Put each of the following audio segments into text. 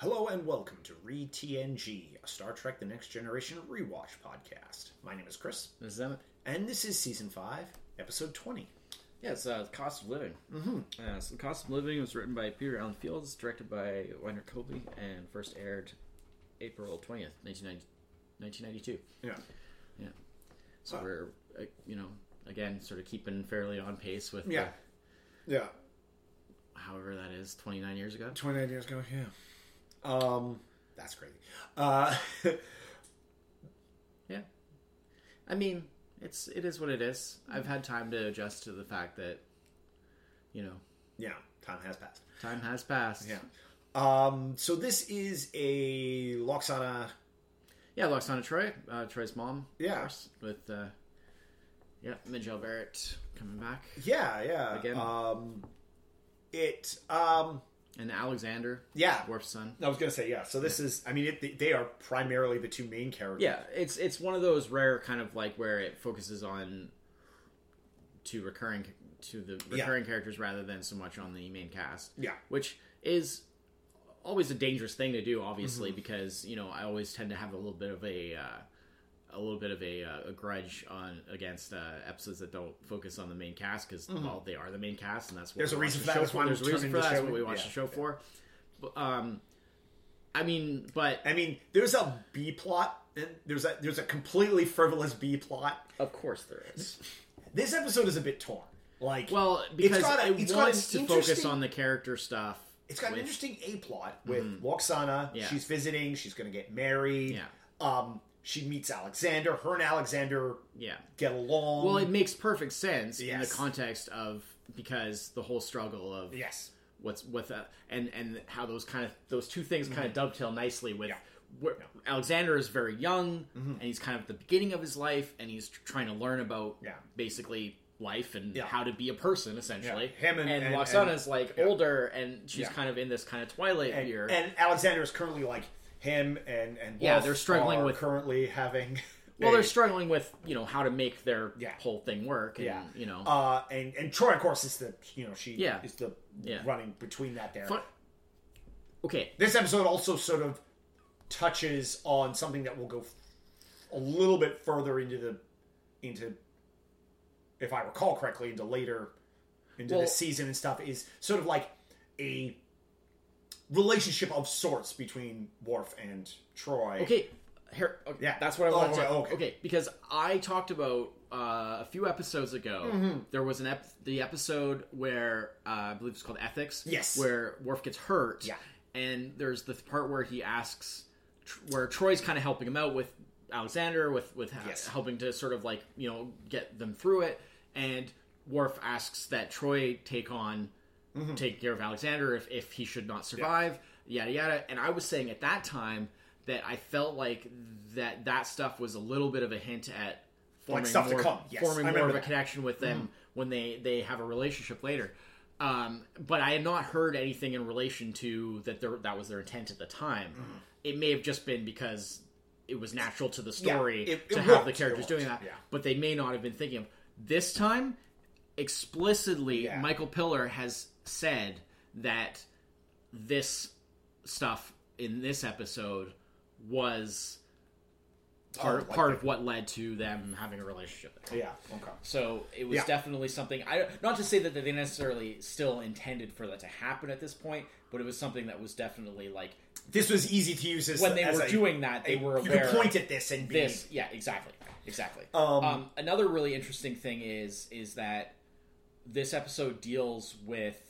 Hello and welcome to Re-TNG, a Star Trek The Next Generation rewatch podcast. My name is Chris, This is Emmett. and this is Season 5, Episode 20. Yeah, it's uh, Cost of Living. Mm-hmm. Uh, so, Cost of Living was written by Peter Allan Fields, directed by Winrich Kolbe, and first aired April 20th, 1990, 1992. Yeah. Yeah. So Wow. we're, uh, you know, again, sort of keeping fairly on pace with Yeah. Yeah. uh, however that is 29 years ago. 29 years ago, yeah. Um, that's crazy. Uh, Yeah. I mean, it's it is what it is. I've had time to adjust to the fact that, you know, yeah, time has passed. time has passed. Yeah. Um, so this is a Lwaxana. Yeah, Lwaxana Troi, uh, Troi's mom. Yeah. course, with uh, yeah, Majel Barrett coming back, Yeah, yeah. Again. Um, it, um, and Alexander, yeah. Worf's son. I was gonna say yeah. So this is, I mean, it, they are primarily the two main characters. Yeah, it's it's one of those rare kind of like where it focuses on to recurring to the Yeah. recurring characters rather than so much on the main cast. Yeah. which is always a dangerous thing to do, Mm-hmm. obviously, because you know I always tend to have a little bit of a uh, a little bit of a, uh, a grudge on against uh, episodes that don't focus on the main cast because well they are the main cast and that's what Mm-hmm. There's we a watch reason the for that. show That's why There's a reason for that. That's what we watch yeah, the show for. But, um, I mean, but I mean, there's a B plot. and There's a there's a completely frivolous B plot. of course there is. This episode is a bit torn. Like, Well, because got a- it it's got wants to focus on the character stuff. it's got an interesting A plot with Lwaxana. Yeah. She's visiting. She's going to get married. Yeah. Um, she meets Alexander. Her and Alexander Yeah. get along. Well, it makes perfect sense in the context of because the whole struggle of yes. what's with uh, and and how those kind of those two things kind of dovetail nicely with Mm-hmm. Yeah. Mm-hmm. Alexander is very young and he's kind of at the beginning of his life and he's trying to learn about Yeah. basically life and Yeah. how to be a person essentially. Yeah. Him and- and- Lwaxana's and- like yeah. older and she's Yeah. kind of in this kind of twilight And, year. and Alexander is currently like him and and Yeah, they're struggling are with- currently having. well, a- they're struggling with you know how to make their Yeah. whole thing work. And, Yeah. you know. Uh, and and Troi, of course, is the you know she Yeah. is the Yeah. running between that there. Fun- okay, This episode also sort of touches on something that will go a little bit further into the into, if I recall correctly, into later into Well- the season and stuff. Is sort of like a relationship of sorts between Worf and Troi. Okay, here. Okay, Yeah. that's what I Oh, wanted to. right, Okay. okay. because I talked about uh, a few episodes ago. Mm-hmm. There was an ep- the episode where uh, I believe it's called Ethics. Yes. where Worf gets hurt. Yeah. and there's the part where he asks, where Troi's kind of helping him out with Alexander with with Yes. helping to sort of like you know get them through it, and Worf asks that Troi take on Mm-hmm. take care of Alexander if, if he should not survive, yada yada. And I was saying at that time that I felt like that that stuff was a little bit of a hint at forming stuff to more, come. Yes, forming more of remember a connection with them when they they have a relationship later. Um, but I had not heard anything in relation to that. There, that was their intent at the time. It may have just been because it was natural to the Yeah, story it- to it have the characters doing that. yeah. But they may not have been thinking of this time. Explicitly, Yeah. Michael Piller has said that this stuff in this episode was part Oh, like part of what led to them having a relationship. Yeah. Okay. So it was Yeah. definitely something. I not to say that they necessarily still intended for that to happen at this point, but it was something that was definitely like This was easy to use as when they as were a- doing that, they a- were you aware. could point at this and be this, yeah, exactly, exactly. Um, Um, another really interesting thing is is that this episode deals with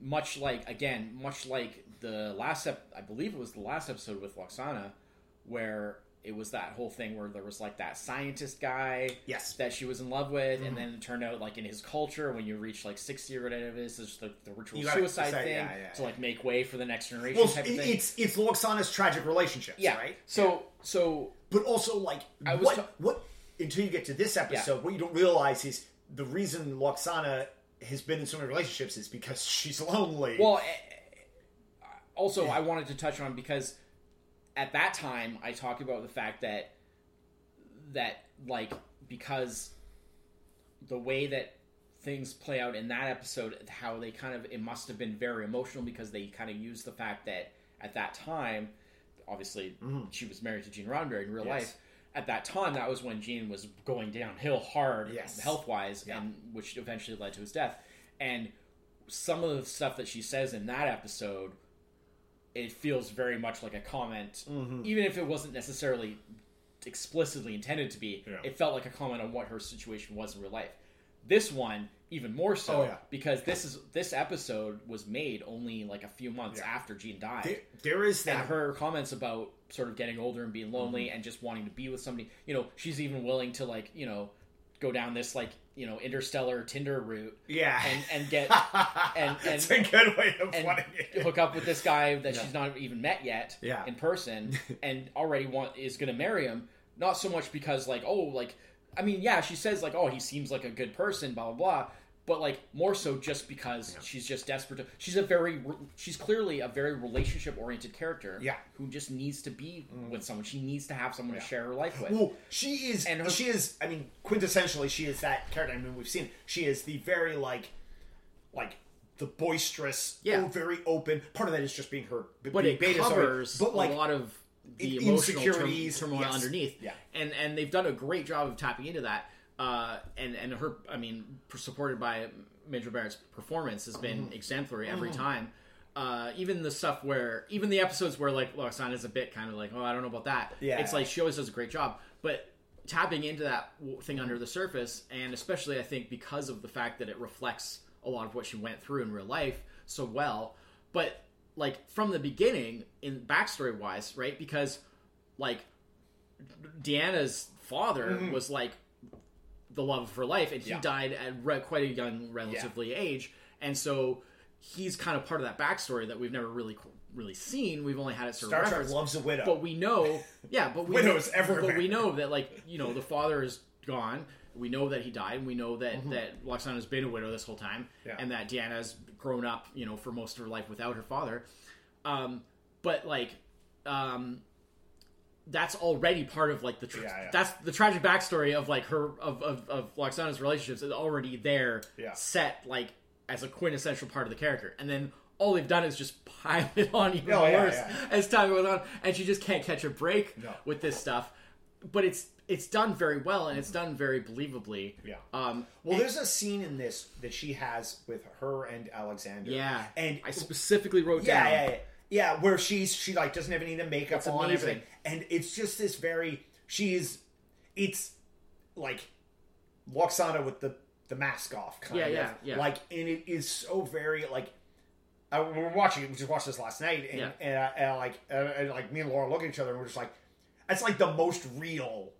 much like again, much like the last ep- I believe it was the last episode with Lwaxana, where it was that whole thing where there was like that scientist guy Yes. that she was in love with, Mm-hmm. and then it turned out like in his culture, when you reach like sixty or whatever it is, there's the, the ritual suicide say- thing yeah, yeah, to like make way for the next generation Well, type of thing. it's it's Lwaxana's tragic relationships, yeah, right? So so But also, like, I was what ta- what until you get to this episode, what you don't realize is the reason Lwaxana has been in so many relationships is because she's lonely. Well, eh, eh, also I wanted to touch on because at that time I talked about the fact that that like because the way that things play out in that episode, how they kind of it must have been very emotional because they kind of used the fact that at that time, obviously Mhm. she was married to Gene Roddenberry in real Yes. life. At that time, that was when Gene was going downhill hard, Yes. health wise, Yeah. and which eventually led to his death. And some of the stuff that she says in that episode, it feels very much like a comment, Mhm. even if it wasn't necessarily explicitly intended to be. Yeah. It felt like a comment on what her situation was in real life. This one, even more so, Oh, yeah. because this is this episode was made only like a few months Yeah. after Gene died There, there is and that. her comments about sort of getting older and being lonely Mm-hmm. and just wanting to be with somebody you know she's even willing to like you know go down this like you know interstellar tinder route yeah. and and get and- it's a good way of and putting it. hook up with this guy that Yeah. she's not even met yet Yeah. in person and already want is going to marry him not so much because like oh like i mean yeah she says like oh he seems like a good person blah blah blah but like more so just because she's just desperate to she's a very she's clearly a very relationship oriented character Yeah. who just needs to be mm-hmm. with someone she needs to have someone to share her life with Well, she is, And her- she is. I mean, quintessentially, she is that character. I mean, we've seen she is the very like, like the boisterous, Yeah. oh, very open. Part of that is just being her, but being it beta, sorry. covers but like, a lot of the emotional insecurities, turmoil yes. underneath. Yeah. and and they've done a great job of tapping into that. Uh, and and her, I mean, supported by Majel Barrett's performance has been Mm-hmm. exemplary every time. Uh, even the stuff where, even the episodes where like Lwaxana's a bit kind of like, oh, I don't know about that. Yeah. it's like she always does a great job, but tapping into that thing under the surface, and especially I think because of the fact that it reflects a lot of what she went through in real life so well, but like from the beginning in backstory wise, right? Because like Deanna's father was like the love of her life, and he Mm-hmm. Yeah. died at re- quite a young, relatively age, and so he's kind of part of that backstory that we've never really really seen. We've only had it sort Star of Trek referenced, loves a widow. but we know, yeah, but we Widows know, everywhere. But we know that like you know the father is gone. We know that he died. and We know that that Lwaxana's been a widow this whole time, Mm-hmm. Yeah. and that Deanna's grown up, you know, for most of her life without her father. Um, but like, um, that's already part of like the tra- Yeah, yeah. that's the tragic backstory of like her of of, of Lwaxana's relationships is already there, Yeah. set like as a quintessential part of the character, and then. All they've done is just pile it on even Oh, worse as time goes on, and she just can't catch a break No. with this stuff. But it's it's done very well, and it's done very believably. Yeah. Um. well, there's a scene in this that she has with her and Alexander. Yeah. and I specifically wrote yeah, down. Yeah, where she's she like doesn't have any of the makeup It's on and amazing. everything, and it's just this very she's it's like Lwaxana with the the mask off kind Yeah, of yeah, yeah. like and it is so very like I, we were watching we just watched this last night and Yeah. and, I, and I, like uh, and like me and Laura look at each other and we're just like "That's like the most real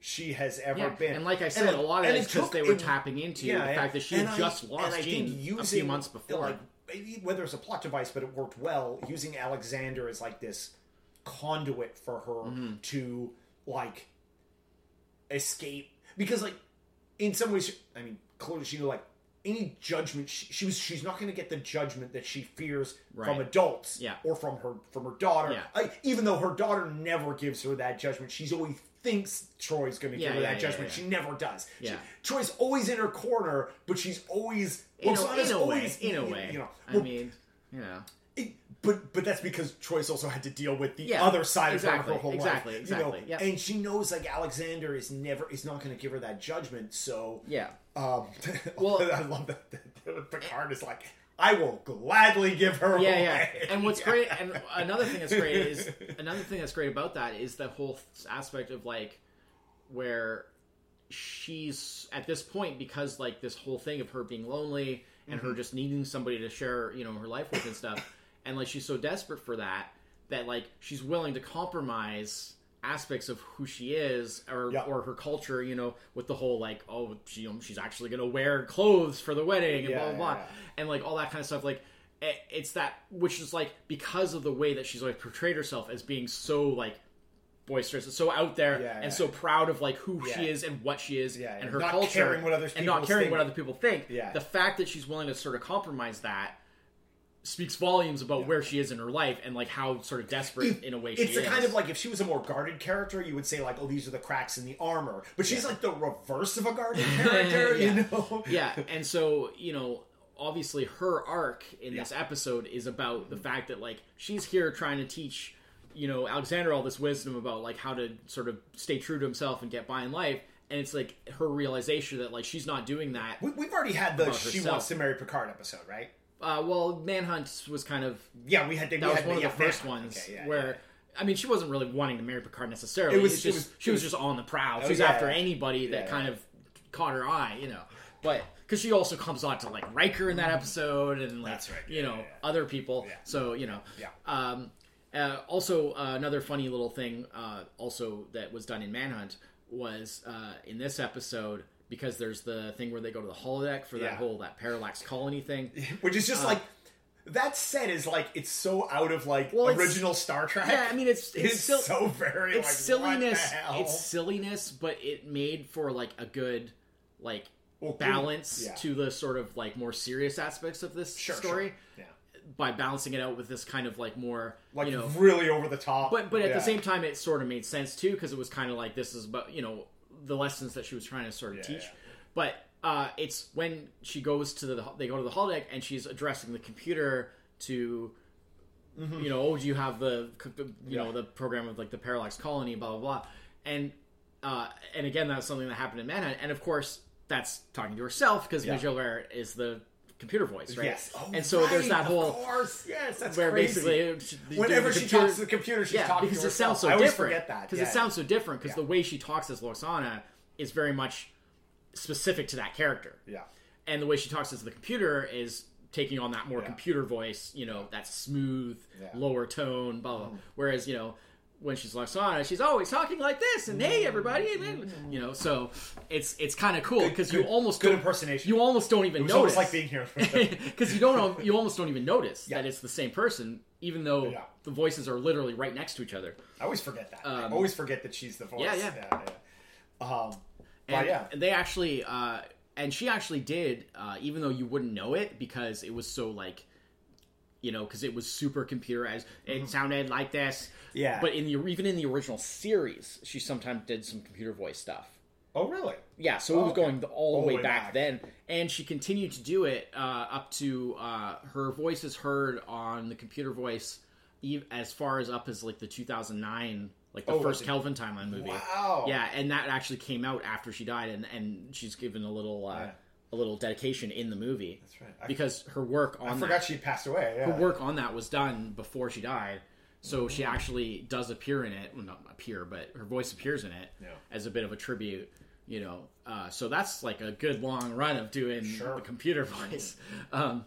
she has ever Yeah, been and like I said, like- a lot of it is because they were it- tapping into yeah, the fact that she had just lost Gene a few months before. Like, whether it's a plot device, but it worked well. Using Alexander as like this conduit for her Mm-hmm. to like escape, because like in some ways, I mean, clearly she knew like any judgment she, she was she's not going to get the judgment that she fears from adults Yeah. or from her from her daughter Yeah. like, even though her daughter never gives her that judgment she's always thinks troi's going to Yeah, give her yeah, that judgment yeah. she never does She- Yeah. troi's always in her corner but she's always in, well, a, in a way, always- in a way. you know I mean, you know, it, but but that's because Troi's also had to deal with the Yeah, other side exactly, of her whole exactly, life. exactly, You know? yeah. And she knows like Alexander is never is not going to give her that judgment. So yeah. um, Well- I love that, that Picard is like, I will gladly give her. yeah, away. yeah. And what's great, and another thing that's great is another thing that's great about that is the whole aspect of like where she's at this point because like this whole thing of her being lonely and Mm-hmm. her just needing somebody to share you know her life with and stuff, and like she's so desperate for that that like she's willing to compromise aspects of who she is or Yeah. or her culture you know with the whole like oh she know, she's actually gonna wear clothes for the wedding and Yeah, blah blah blah yeah, and like all that kind of stuff like it- it's that which is like because of the way that she's always portrayed herself as being so like boisterous and so out there and so proud of like who she is and what she is Yeah, and and her culture and not caring think. what other people think Yeah. the fact that she's willing to sort of compromise that speaks volumes about where she is in her life and like how sort of desperate in a way she It's the is kind of like if she was a more guarded character, you would say like, "Oh, these are the cracks in the armor." But she's like the reverse of a guarded character, Yeah. you know? yeah and so you know obviously her arc in this episode is about the fact that like she's here trying to teach you know Alexander all this wisdom about like how to sort of stay true to himself and get by in life and it's like her realization that like she's not doing that We, we've already had the "She herself. Wants to Marry Picard" episode, right? Uh, well manhunt was kind of Yeah, we had. We that was had, one of yeah, the first Manhunt. ones Okay, yeah, where yeah. I mean, she wasn't really wanting to marry Picard necessarily. It was- It's it just was- she was, was- just on the prowl. Oh, She was after anybody that kind of caught her eye, you know. But because she also comes on to like Riker in that episode and like That's right. you know other people. So you know. Yeah. Um, uh, also, uh, another funny little thing, uh, also that was done in Manhunt was uh, in this episode because there's the thing where they go to the holodeck for that Yeah. whole that parallax colony thing. which is just Uh, like that set is like it's so out of like Well, original Star Trek. Yeah, I mean it's it's, it's still so very it's like silliness. What the hell? It's silliness, but it made for like a good like Well, balance Yeah. to the sort of like more serious aspects of this Sure, story sure. Yeah, by balancing it out with this kind of like more like you know. really over the top. But but at Yeah. the same time, it sort of made sense too because it was kind of like this is about you know the lessons that she was trying to sort of Yeah, teach. yeah. But uh, it's when she goes to the they go to the holodeck and she's addressing the computer to you know oh do you have the you know Mm-hmm. The program of like the parallax colony blah blah blah and uh, and again that's something that happened in Manhunt and of course that's talking to herself because Yeah. yeah. is the computer voice right yes, oh, and so there's right, that of whole course, yes, that's where crazy. basically she- whenever she computer- talks to the computer, she's yeah, talking because to it sounds so I different. forget that because yeah. it sounds so different. Because Yeah. the way she talks as Lwaxana is very much specific to that character, yeah. and the way she talks as the computer is taking on that more computer voice. You know, that smooth, lower tone, blah blah. Mm-hmm. Whereas you know. When she's Lwaxana, she's always talking like this, and hey, everybody, and then, you know. So it's it's kind of cool because you. Almost good don't- impersonation. You almost don't even It was notice almost like being here. because you don't you almost don't even notice Yeah. that it's the same person, even though Yeah. the voices are literally right next to each other. I always forget that. I Um, always forget that she's the voice. yeah, yeah. yeah. Um, but And yeah, they actually, uh, and she actually did, uh, even though you wouldn't know it because it was so like, you know, because it was super computerized. It sounded like this. Mm-hmm. Yeah. But in the even in the original series, she sometimes did some computer voice stuff. oh really? Yeah, so it Oh, was okay. going the, all the way, way back, back. then, and she continued to do it uh, up to uh, her voice is heard on the computer voice, as far as up as like the 2009, like the Oh, first Kelvin timeline movie. Wow. Yeah, and that actually came out after she died, and, and she's given a little uh, Yeah. A little dedication in the movie That's right. I, because her work on I that, forgot she passed away. Yeah. her work on that was done before she died. So she actually does appear in it. Well, not appear, but her voice appears in it Yeah. as a bit of a tribute. You know, uh, so that's like a good long run of doing Sure. the computer voice, um,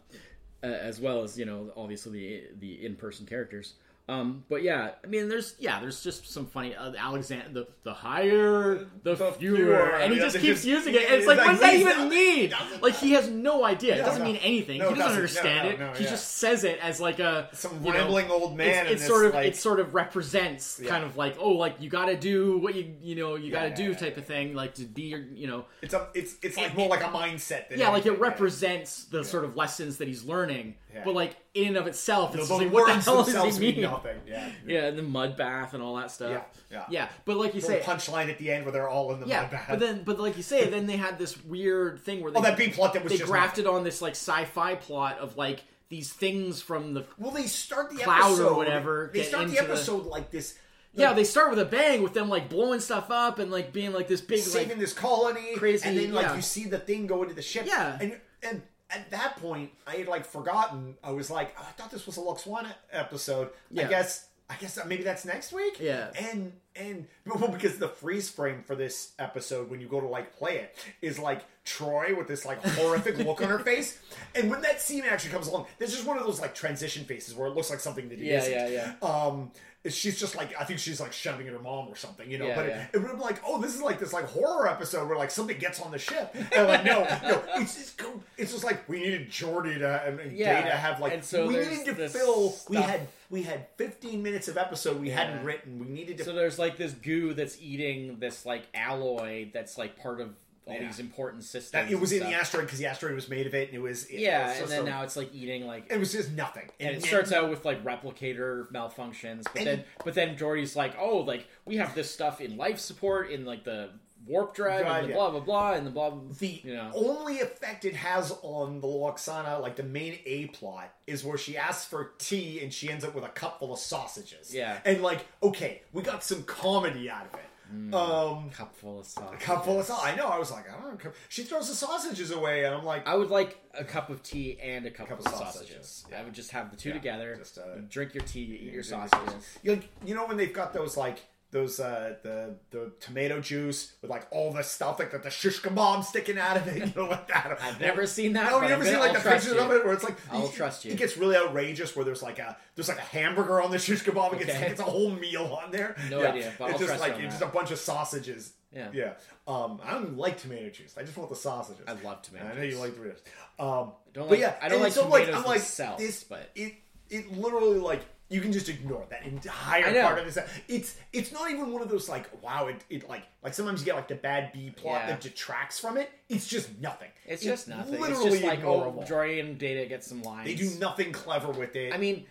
as well as you know, obviously the the in person characters. Um, but yeah, I mean, there's yeah, there's just some funny uh, Alexander. The the higher, the, The fewer, fewer. and he Yeah, just keeps just- using it. And it's like, it's what does that even mean? Like he has no idea. It doesn't no. mean anything. No, he doesn't understand no, it. he yeah. just says it as like a Some you know, rambling old man. It's, and it's sort of like, it sort of represents kind of like oh like you got to do what you you know you got to do type of thing like to be your you know It's a, it's it's like more like a mindset. Yeah like it represents the sort of lessons that he's learning Yeah. but like in and of itself The, it's the just like what the hell does he mean nothing. Yeah. yeah and the mud bath and all that stuff Yeah, yeah. yeah but like you Little say punchline at the end where they're all in the yeah mud bath. but then but like you say then they had this weird thing where oh, they oh, that B plot that was they just grafted on this like sci-fi plot of like these things from the Well, they start the Cloud or whatever, They start the into the- episode like this. yeah they start with a bang with them like blowing stuff up and like being like this big saving like this colony, crazy- and then like yeah. you see the thing go into the ship. Yeah. and and at that point, I had like forgotten. I was like, oh, I thought this was a Lwaxana episode. Yeah. I guess. I guess maybe that's next week. Yeah. and and well, because the freeze frame for this episode when you go to like play it is like Troi with this like horrific look on her face, and when that scene actually comes along, there's just one of those like transition faces where it looks like something that it Yeah, isn't. yeah, yeah. Um, she's just like I think she's like shouting at her mom or something, you know. Yeah, but yeah. it, it would be like, oh, this is like this like horror episode where like something gets on the ship, and like no, no, it's just it's just like we needed Geordi to and, and Yeah, Day to have like so we needed to fill. We had we had 15 minutes of episode we hadn't written. We needed to. So there's like this goo that's eating this like alloy that's like part of all Yeah. these important systems. that, it was and in the asteroid because the asteroid was made of it, and it was it Yeah, was and then a- now it's like eating like it was just nothing. and it starts out with like replicator malfunctions, but And- then but then Geordi's like, oh, like we have this stuff in life support in like the warp drive Drive, and the yeah. blah blah blah and the blah. blah The you know. only effect it has on the Lwaxana, like the main A plot, is where she asks for tea and she ends up with a cup full of sausages. Yeah. And like, okay, we got some comedy out of it. Um Cup full of sauce. a cup full of sausages. I know, I was like, I don't know. She throws the sausages away and I'm like I would like a cup of tea and a cup, Cup of of sausages. sausages, I would just have the two Yeah, together. just, uh, drink your tea, eat your sausages. you like you know when they've got those like those uh the the tomato juice with like all the stuff like the, the shish kebab sticking out of it, you know, like that. I've never seen that. No, you I'm never seen like I'll the pictures you. of it where it's like I'll trust you. It gets really outrageous where there's like a there's like a hamburger on the shish kebab. It gets, Okay. it's a whole meal on there. No Yeah. idea, but it's I'll just like it's just a bunch of sausages. Yeah. yeah. Um, I don't like tomato juice. I just want the sausages. I love tomato I know you like tomatoes. Um, don't but like- yeah, I don't like so, tomatoes I'm like, themselves, this, but- it it literally like you can just ignore that entire part of this. It's it's not even one of those like wow it, it like like sometimes you get like the bad B plot Yeah. that detracts from it. It's just nothing. It's just nothing. It's Literally just like oh. Geordi and Data get some lines. They do nothing clever with it. I mean,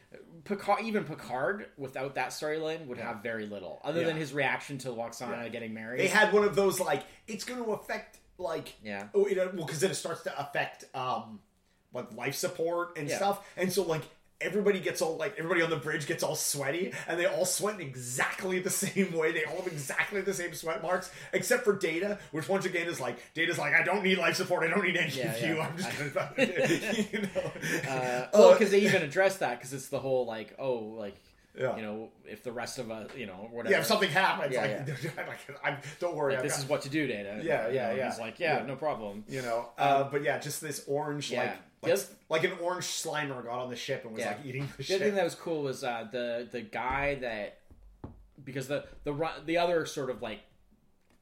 Picard, even Picard, without that storyline, would have very little, other than his reaction to Lwaxana Yeah. getting married. they had one of those like it's going to affect like Yeah. oh it, well because then it starts to affect um like life support and Yeah. stuff and so like everybody gets all like everybody on the bridge gets all sweaty and they all sweat in exactly the same way they all have exactly the same sweat marks except for data which once again is like data's like i don't need life support i don't need any Yeah, of you i'm just gonna you know Uh, Uh, well, because they even address that because it's the whole like, oh, like Yeah. you know, if the rest of us, you know, whatever. yeah if something happens Yeah, like, like I'm, don't worry like, this got- is what to do, Data. Yeah, You yeah, know, yeah. He's like, yeah, Yeah. no problem. you know. Uh, but yeah, just this orange, Yeah. like like, oth- like an orange Slimer got on the ship and was Yeah. like eating the, The ship. other thing that was cool was uh, the the guy that because the the the other sort of like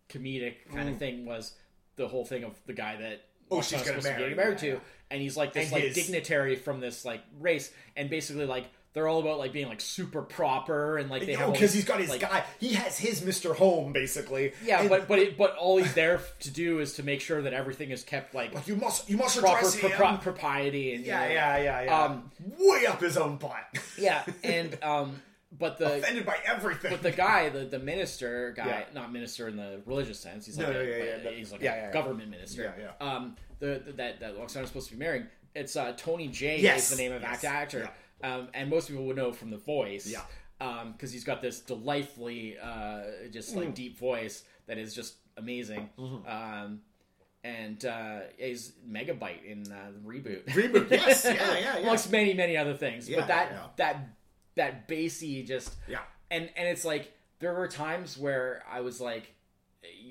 comedic kind of thing was the whole thing of the guy that Mm. Oh, she's gonna supposed to married yeah, to, and he's like this And like his- dignitary from this like race, and basically like they're all about like being like super proper and like they have because he's got his like, guy. He has his Mister Home basically. Yeah, And, but but it, but all he's there to do is to make sure that everything is kept like like you must you must proper pro- pro- propriety and you yeah, know, yeah, yeah, yeah. Um, way up his own butt. yeah, and um, but the Offended by everything. but the guy, the, the minister guy, Yeah. not minister in the religious sense. He's like No, a, yeah, but yeah, he's like yeah, a yeah, yeah. government minister. Yeah, yeah. Um, the, the that that Lwaxana's supposed to be marrying. It's uh, Tony Jay Yes, is the name of yes, that actor, um, and most people would know from the voice. Yeah. because he's got this delightfully, uh, just Mm. like deep voice that is just amazing. Mm-hmm. Um, and uh, he's Megabyte in uh, the reboot. Reboot, yes, yeah, yeah, yeah. Amongst many, many other things. Yeah, but that yeah. that that bassy just yeah, and and it's like there were times where I was like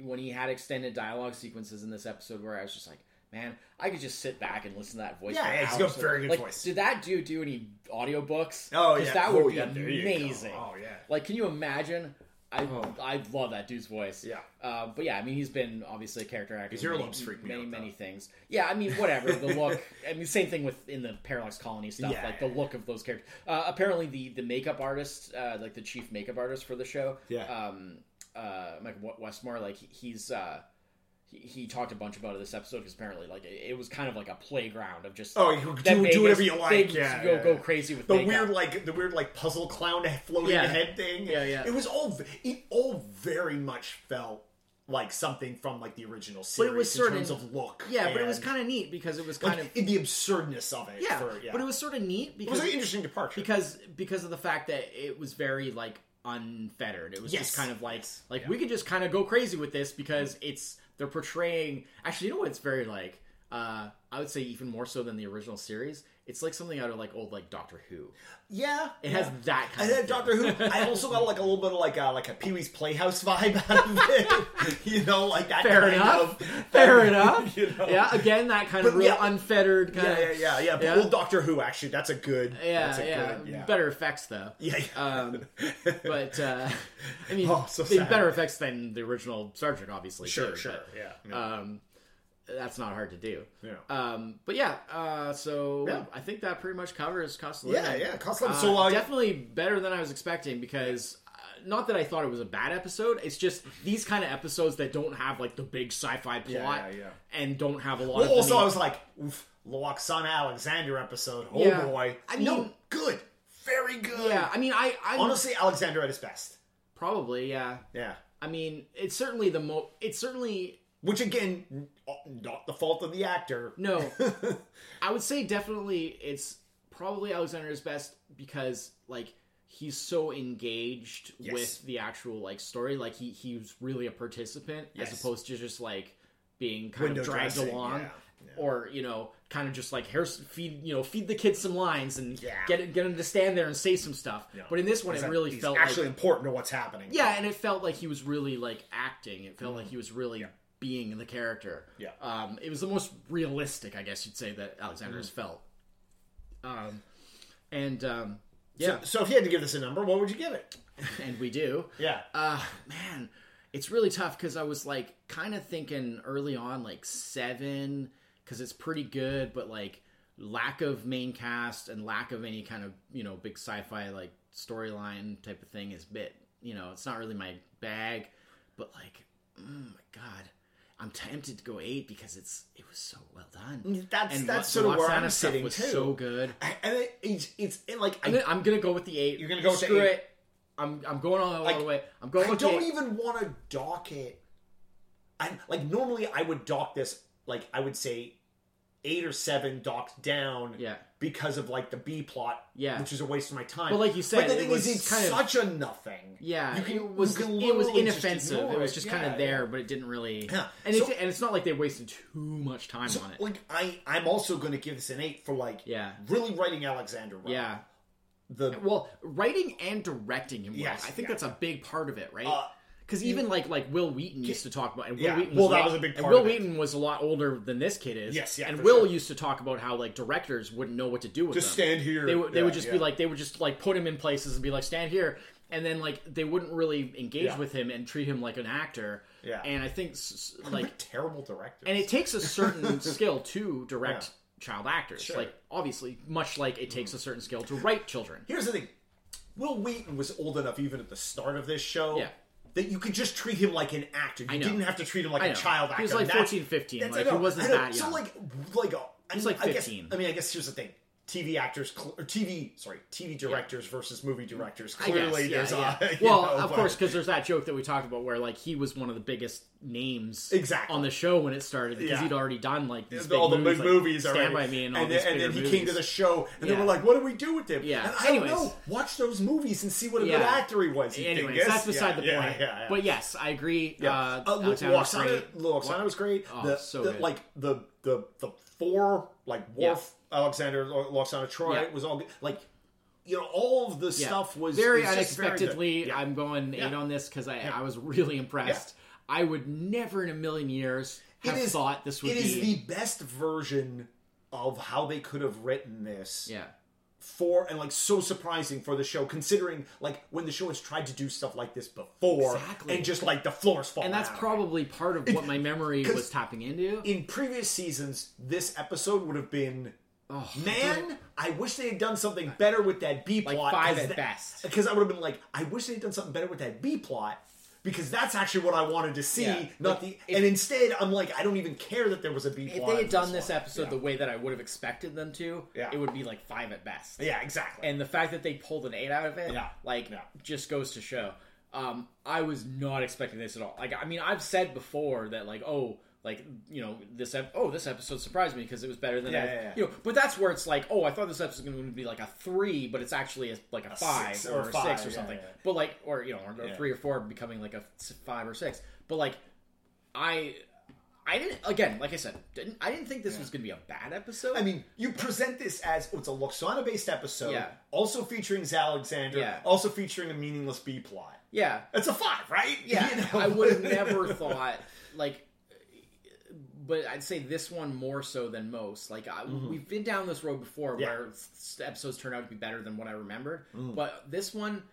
when he had extended dialogue sequences in this episode where I was just like man I could just sit back and listen to that voice Yeah, for yeah, he's hours. got a very good like, voice. did that dude do any audiobooks Oh, yeah. that would Oh, be yeah, there you go. amazing Oh, yeah. like can you imagine I Oh. I love that dude's voice Yeah. uh, but yeah I mean he's been obviously a character actor His earlobes freak me many out, many things yeah I mean whatever the look I mean same thing with in the Parallax Colony stuff Yeah, like yeah, the look of those characters uh, apparently the the makeup artist uh, like the chief makeup artist for the show Yeah. um uh Mike Westmore like he's uh he, he talked a bunch about it this episode because apparently like it, it was kind of like a playground of just Oh, you do- do Vegas- whatever you like, yeah, go yeah, go crazy with the makeup. weird like the weird like puzzle clown floating Yeah. head thing. Yeah, yeah. It was all it all very much felt like something from like the original But series it was in sort terms of look. yeah but it was kind of neat because it was kind like of in the absurdness of it. yeah, for- yeah. but it was sort of neat because It was an interesting departure. because because of the fact that it was very like unfettered. It was Yes. just kind of like like Yeah. we could just kind of go crazy with this because it's they're portraying. Actually, you know what? It's very like uh, I would say even more so than the original series. It's like something out of like old like Doctor Who. yeah, It yeah. has that kind of had feel. Doctor Who. I also got like a little bit of like a like a Pee Wee's Playhouse vibe out of it. you know, like that. Fair kind enough. Of, Fair enough. You know? Yeah, again, that kind of real yeah. unfettered kind Yeah, of. yeah, yeah, yeah. But Yeah. old Doctor Who, actually, that's a good. Yeah, that's a yeah, Good, yeah. better effects though. Yeah, yeah. Um, but uh, I mean, Oh, so better effects than the original Star Trek, obviously. sure, too, sure. but, yeah. yeah. um, that's not hard to do. Yeah. Um, but yeah, uh, so Yeah. I think that pretty much covers Cost of Yeah, Living. yeah, Cost of Living. Uh, So, uh, definitely better than I was expecting because. uh, Not that I thought it was a bad episode. It's just these kind of episodes that don't have like the big sci-fi plot Yeah, yeah, yeah. and don't have a lot Well, of. also, I was like, oof, Lwaxana Alexander episode. Oh Yeah. boy. I no, mean- good. Very good. yeah. I mean, I I Honestly, Alexander at his best. probably yeah. Yeah. I mean, it's certainly the mo. It's certainly Which again, not the fault of the actor. no. I would say definitely it's probably Alexander's best because like he's so engaged Yes. with the actual like story. Like he he's really a participant Yes. as opposed to just like being kind Window of dragged dressing, along. yeah, yeah. Or you know, kind of just like here's feed you know feed the kids some lines and Yeah. get get him to stand there and say some stuff. Yeah. But in this one, it really he's felt actually like important to what's happening. yeah, and it felt like he was really like acting. It felt mm-hmm. like he was really being the character. Yeah. Um, it was the most realistic, I guess you'd say, that Alexander has felt. Um, and um, yeah, So, so if you had to give this a number, what would you give it? and we do. Yeah. Uh, man, it's really tough because I was like kind of thinking early on like seven because it's pretty good, but like lack of main cast and lack of any kind of you know big sci-fi like storyline type of thing is a bit you know it's not really my bag, but like. I'm tempted to go eight because it's it was so well done. Mm, that's and that's sort of where I'm sitting was too. so good. and it, it's it's it, like I, I'm gonna, go with the eight. You're gonna go Screw eight? it. I'm I'm going all, all Like, the way. I'm going I with don't eight. even want to dock it. I like normally I would dock this like I would say eight or seven docked down. Yeah. Because of like the B plot. Yeah. Which is a waste of my time. But like you said, but the it thing was is, it's kind of- such a nothing. Yeah, You can- it was it was inoffensive. It was just kind of there, yeah. but it didn't really. Yeah. And So- it's and it's not like they wasted too much time So, on it. like I, I'm also going to give this an eight for like Yeah. really writing Alexander well. yeah. The Well, writing and directing him Yes, I think yeah. that's a big part of it, right? Uh, Because even like like Wil Wheaton used to talk about, and Will Yeah, Wheaton was a that lot- was a big and Will. Wheaton was a lot older than this kid is. Yes, yeah, and Will sure. used to talk about how like directors wouldn't know what to do with Just them. stand here. They would they Yeah, would just be like they would just like put him in places and be like stand here, and then like they wouldn't really engage Yeah. with him and treat him like an actor. Yeah. and I think like terrible directors. and it takes a certain skill to direct Yeah. child actors. Sure. Like obviously, much like it takes a certain skill to write children. Here's the thing. Wil Wheaton was old enough, even at the start of this show, Yeah. That you could just treat him like an actor. You didn't have to treat him like a child actor. He was like That's- 14, 15. that's- Like, he know, wasn't I know. that So like, like, uh, I He's mean, like I guess- 15. I mean, I guess here's the thing: TV actors cl- or TV, sorry, TV directors versus movie directors. I guess, Clearly, yeah, there's yeah. a well, know, of but- course, because there's that joke that we talked about where like he was one of the biggest names Exactly. on the show when it started because Yeah. he'd already done like these all the movies, big like movies Stand by Me and all and these then, and then he movies. came to the show, and Yeah. they were like, "What do we do with him?" Yeah. And I Anyways. don't know. Watch those movies and see what a good actor he was. Anyways, that's beside Yeah, the point. Yeah, yeah. But yes, I agree. Yeah. Uh, Uh, Lu- Alexander was Lwaxana, was great. Oh, the, so like the the the four like Worf, Alexander, uh, Lo- Lwaxana, Troi Yeah. was all. Like you know, all of the Yeah. stuff was very was just very unexpectedly. Yeah. I'm going eight on this because I, I was really impressed. I would never in a million years have is- thought this would It be. is the best version of how they could have written this. yeah, for and like so surprising for the show considering like when the show has tried to do stuff like this before Exactly. and just like the floors fall and that's out. probably part of what my memory was tapping into. in previous seasons this episode would have been Oh, man i wish they had done something better with that b like plot five at best. because i would have been like i wish they had done something better with that b plot because that's actually what I wanted to see, Yeah. not Like, the. and instead, I'm like, I don't even care that there was a B plot. If they had done this one. episode Yeah. the way that I would have expected them to, Yeah. it would be like five at best. yeah, exactly. And the fact that they pulled an eight out of it, Yeah. like, just goes to show. Um, I was not expecting this at all. Like, I mean, I've said before that, like, oh, like, you know, this ep- oh, this episode surprised me because it was better than Yeah, I, yeah, yeah. you know. But that's where it's like, oh, I thought this episode was going to be like a three, but it's actually a, like a, A five or, or a five, six or something. But like, or you know, or, or three or four becoming like a five or six. But like, I. I didn't again, like I said, didn't I didn't think this was going to be a bad episode. I mean, you present this as oh, it's a Lwaxana based episode, Yeah. also featuring Alexander, Yeah. also featuring a meaningless B plot. yeah, It's a five, right? Yeah, You know? I would have never thought like. But I'd say this one more so than most. Like I, we've been down this road before, Mm-hmm. Yeah. where episodes turn out to be better than what I remembered. Mm. But this one,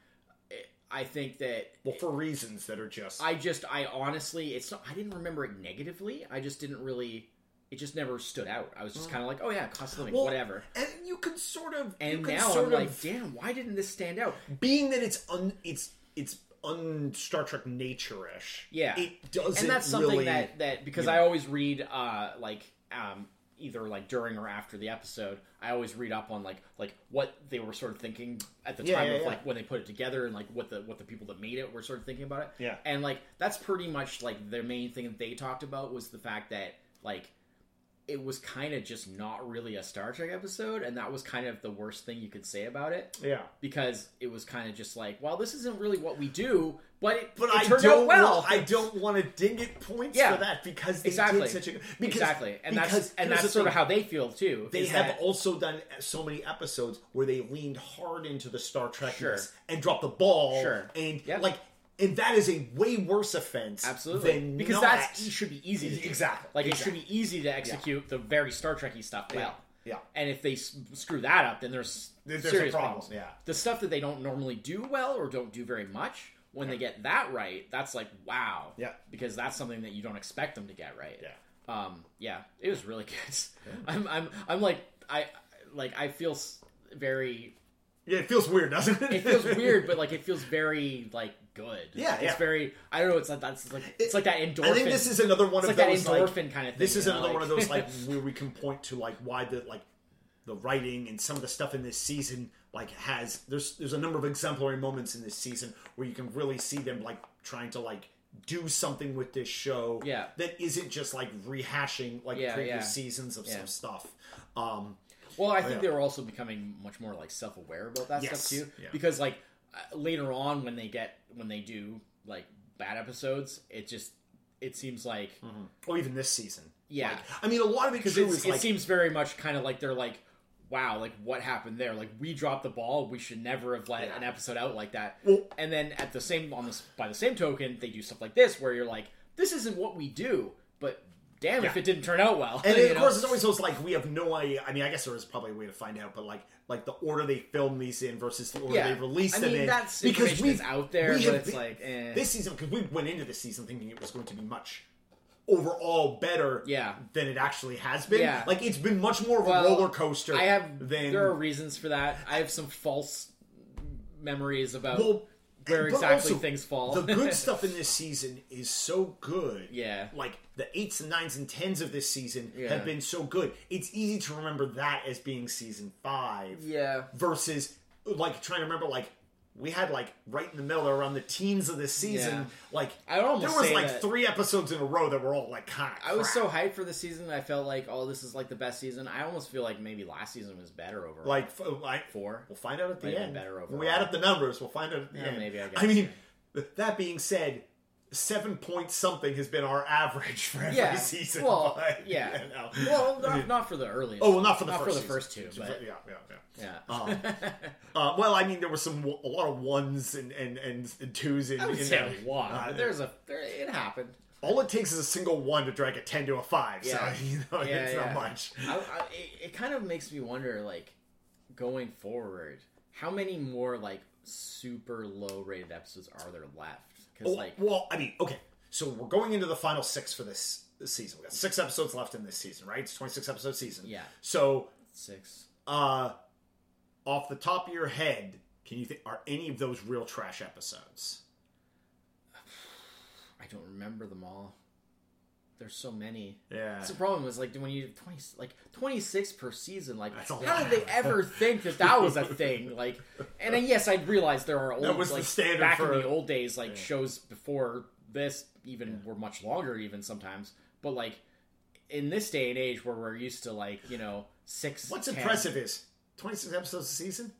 eh, I think that well, for reasons that are just I just, I honestly, it's not. I didn't remember it negatively. I just didn't really. It just never stood out. I was just kind of like, oh yeah, cost of living, Well, whatever. and you can sort of And now sort I'm of, like, damn, why didn't this stand out? being that it's un it's it's un Star Trek nature ish. Yeah. it doesn't. and that's something really, that that because I know. always read uh like um either like during or after the episode, I always read up on like like what they were sort of thinking at the Yeah, time yeah, of yeah. like when they put it together and like what the what the people that made it were sort of thinking about it. Yeah. And like that's pretty much like the main thing that they talked about was the fact that like it was kind of just not really a Star Trek episode, and that was kind of the worst thing you could say about it Yeah. because it was kind of just like, well, this isn't really what we do, but it, But it I turned don't. out well. want- I don't want to ding it points Yeah. for that because they Exactly. did such a because, exactly, and because that's and that's sort of how they feel too. They have that- also done so many episodes where they leaned hard into the Star Trek Sure. and dropped the ball. Sure. And Yep. like, and that is a way worse offense. absolutely Than because it should be easy to do. Exactly. Like Exactly. it should be easy to execute the very Star Trekky stuff well. Yeah. And if they screw that up, then there's There's serious problem, problems. yeah. The stuff that they don't normally do well or don't do very much, when they get that right, that's like wow. Yeah. Because that's something that you don't expect them to get right. Yeah. Um. Yeah. It was really good. I'm. I'm. I'm like. I. Like. I feel very. Yeah, it feels weird, doesn't it? It feels weird, but like it feels very like good. Yeah, It's yeah. very. I don't know. It's like that's like. It's like that endorphin. I think this is another one It's of like that those like, endorphin kind of thing. This is you know, another one of those like- like where we can point to like why the like the writing and some of the stuff in this season like has there's there's a number of exemplary moments in this season where you can really see them like trying to like do something with this show Yeah. that isn't just like rehashing like Yeah, previous yeah. seasons of Yeah. some stuff um Well, I think they were also becoming much more like self-aware about that Yes. stuff too. Because like later on, when they get when they do like bad episodes, it just it seems like mm-hmm. or even this season Yeah. Like, i mean a lot of it because it like seems very much kind of like they're like, wow, like what happened there? Like we dropped the ball. We should never have let Yeah. an episode out like that. Well- and then at the same on this by the same token, they do stuff like this where you're like, this isn't what we do, but. Damn if it didn't turn out well. And of know? course, it's always those like we have no idea. I mean, I guess there is probably a way to find out, but like like the order they film these in versus the order Yeah. they release I them mean, in. that's because we out there, we but it's been- like, eh. this season because we went into this season thinking it was going to be much overall better Yeah. than it actually has been. Yeah. Like it's been much more of a Well, roller coaster. I have than there are reasons for that. I have some false memories about Well, where but exactly also, things fall. the good stuff in this season is so good. Yeah. Like the eights and nines and tens of this season Yeah. have been so good. It's easy to remember that as being season five. yeah, versus like trying to remember like we had like right in the middle around the teens of this season Yeah. like I almost there was like three episodes in a row that were all like kind of I was so hyped for the season. I felt like, oh, this is like the best season. I almost feel like maybe last season was better overall. like like oh, four. we'll find out at the end better when we add up the numbers we'll find out at the Yeah, end maybe, I I guess, mean that being said seven point something has been our average for every Yeah. season Well, but, yeah. you know. Well, not, not for the earliest. oh well not for the not first for the first two, but yeah yeah yeah yeah. Um, uh, well, I mean, there were some a lot of ones and and, and, twos in, I would in say there. one. Uh, There's a there, it happened. all it takes is a single one to drag a 10 to a 5 Yeah. so you know Yeah, it's not much I, I, it kind of makes me wonder, like, going forward, how many more like super low rated episodes are there left? Because Oh, like, well i mean okay so we're going into the final six for this, season we got six episodes left in this season right it's 26 episode season Yeah. so six. uh off the top of your head can you think are any of those real trash episodes I don't remember them all. There's so many. yeah That's the problem. Is like when you twenty like twenty six per season. Like, how lot. did they ever think that that was a thing? Like, and then, yes, I realize there are old that was the like standard back for- in the old days, like shows before this even were much longer, even sometimes. But like in this day and age, where we're used to like you know six. what's 10 impressive is 26 episodes a season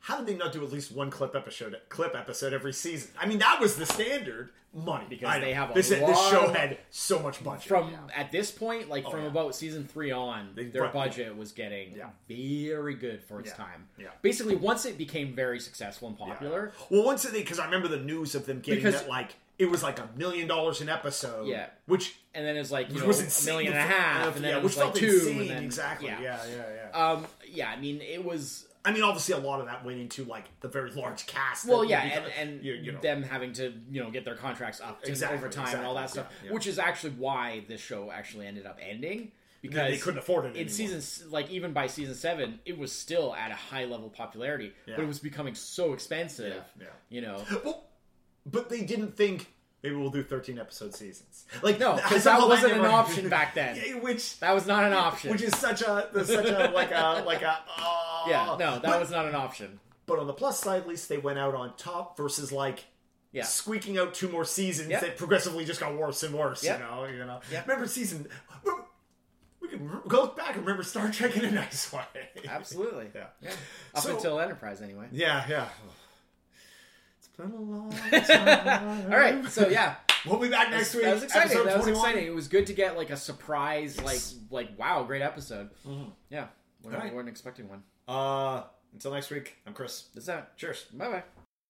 how did they not do at least one clip episode clip episode every season i mean that was the standard money Because they have a this, this show had so much budget from at this point, like from Oh, yeah. about season three on, their right, budget was getting Yeah. very good for its Yeah. time. Yeah. Basically, once it became very successful and popular, Well, once they because I remember the news of them getting Because- that like it was like a million dollars an episode. Yeah. which and then it's like you which know was a million and a half, and then yeah, it which was like felt two, insane. and then exactly. yeah. Yeah, yeah, yeah. Um, yeah, I mean, it was I mean, obviously, a lot of that went into like the very large cast. well, yeah, and, and you, you know, them having to you know get their contracts up to Exactly, over time and all that stuff, yeah, yeah. which is actually why this show actually ended up ending because they couldn't afford it in anymore. season like even by season seven, it was still at a high level popularity, Yeah. but it was becoming so expensive. Yeah. You know, Well, but they didn't think Maybe we'll do 13 episode seasons. Like No, because that wasn't an option back then. Yeah, which That was not an option. which is such a such a like a like a oh. yeah, no, that but, was not an option. But on the plus side, at least they went out on top versus like Yeah. squeaking out two more seasons Yeah. that progressively just got worse and worse. Yeah. You know, you know. Yeah. Remember season? We can go back and remember Star Trek in a nice way. Absolutely. Yeah. Yeah. Up So- until Enterprise, anyway. Yeah, yeah. It's been a long time. All right, so yeah, We'll be back next week. that was exciting. episode That was 21. exciting. It was good to get like a surprise, like like wow, great episode. Mm-hmm. Yeah, we All right. weren't expecting one. Uh, until next week, I'm Chris. That's that. Cheers. Bye bye.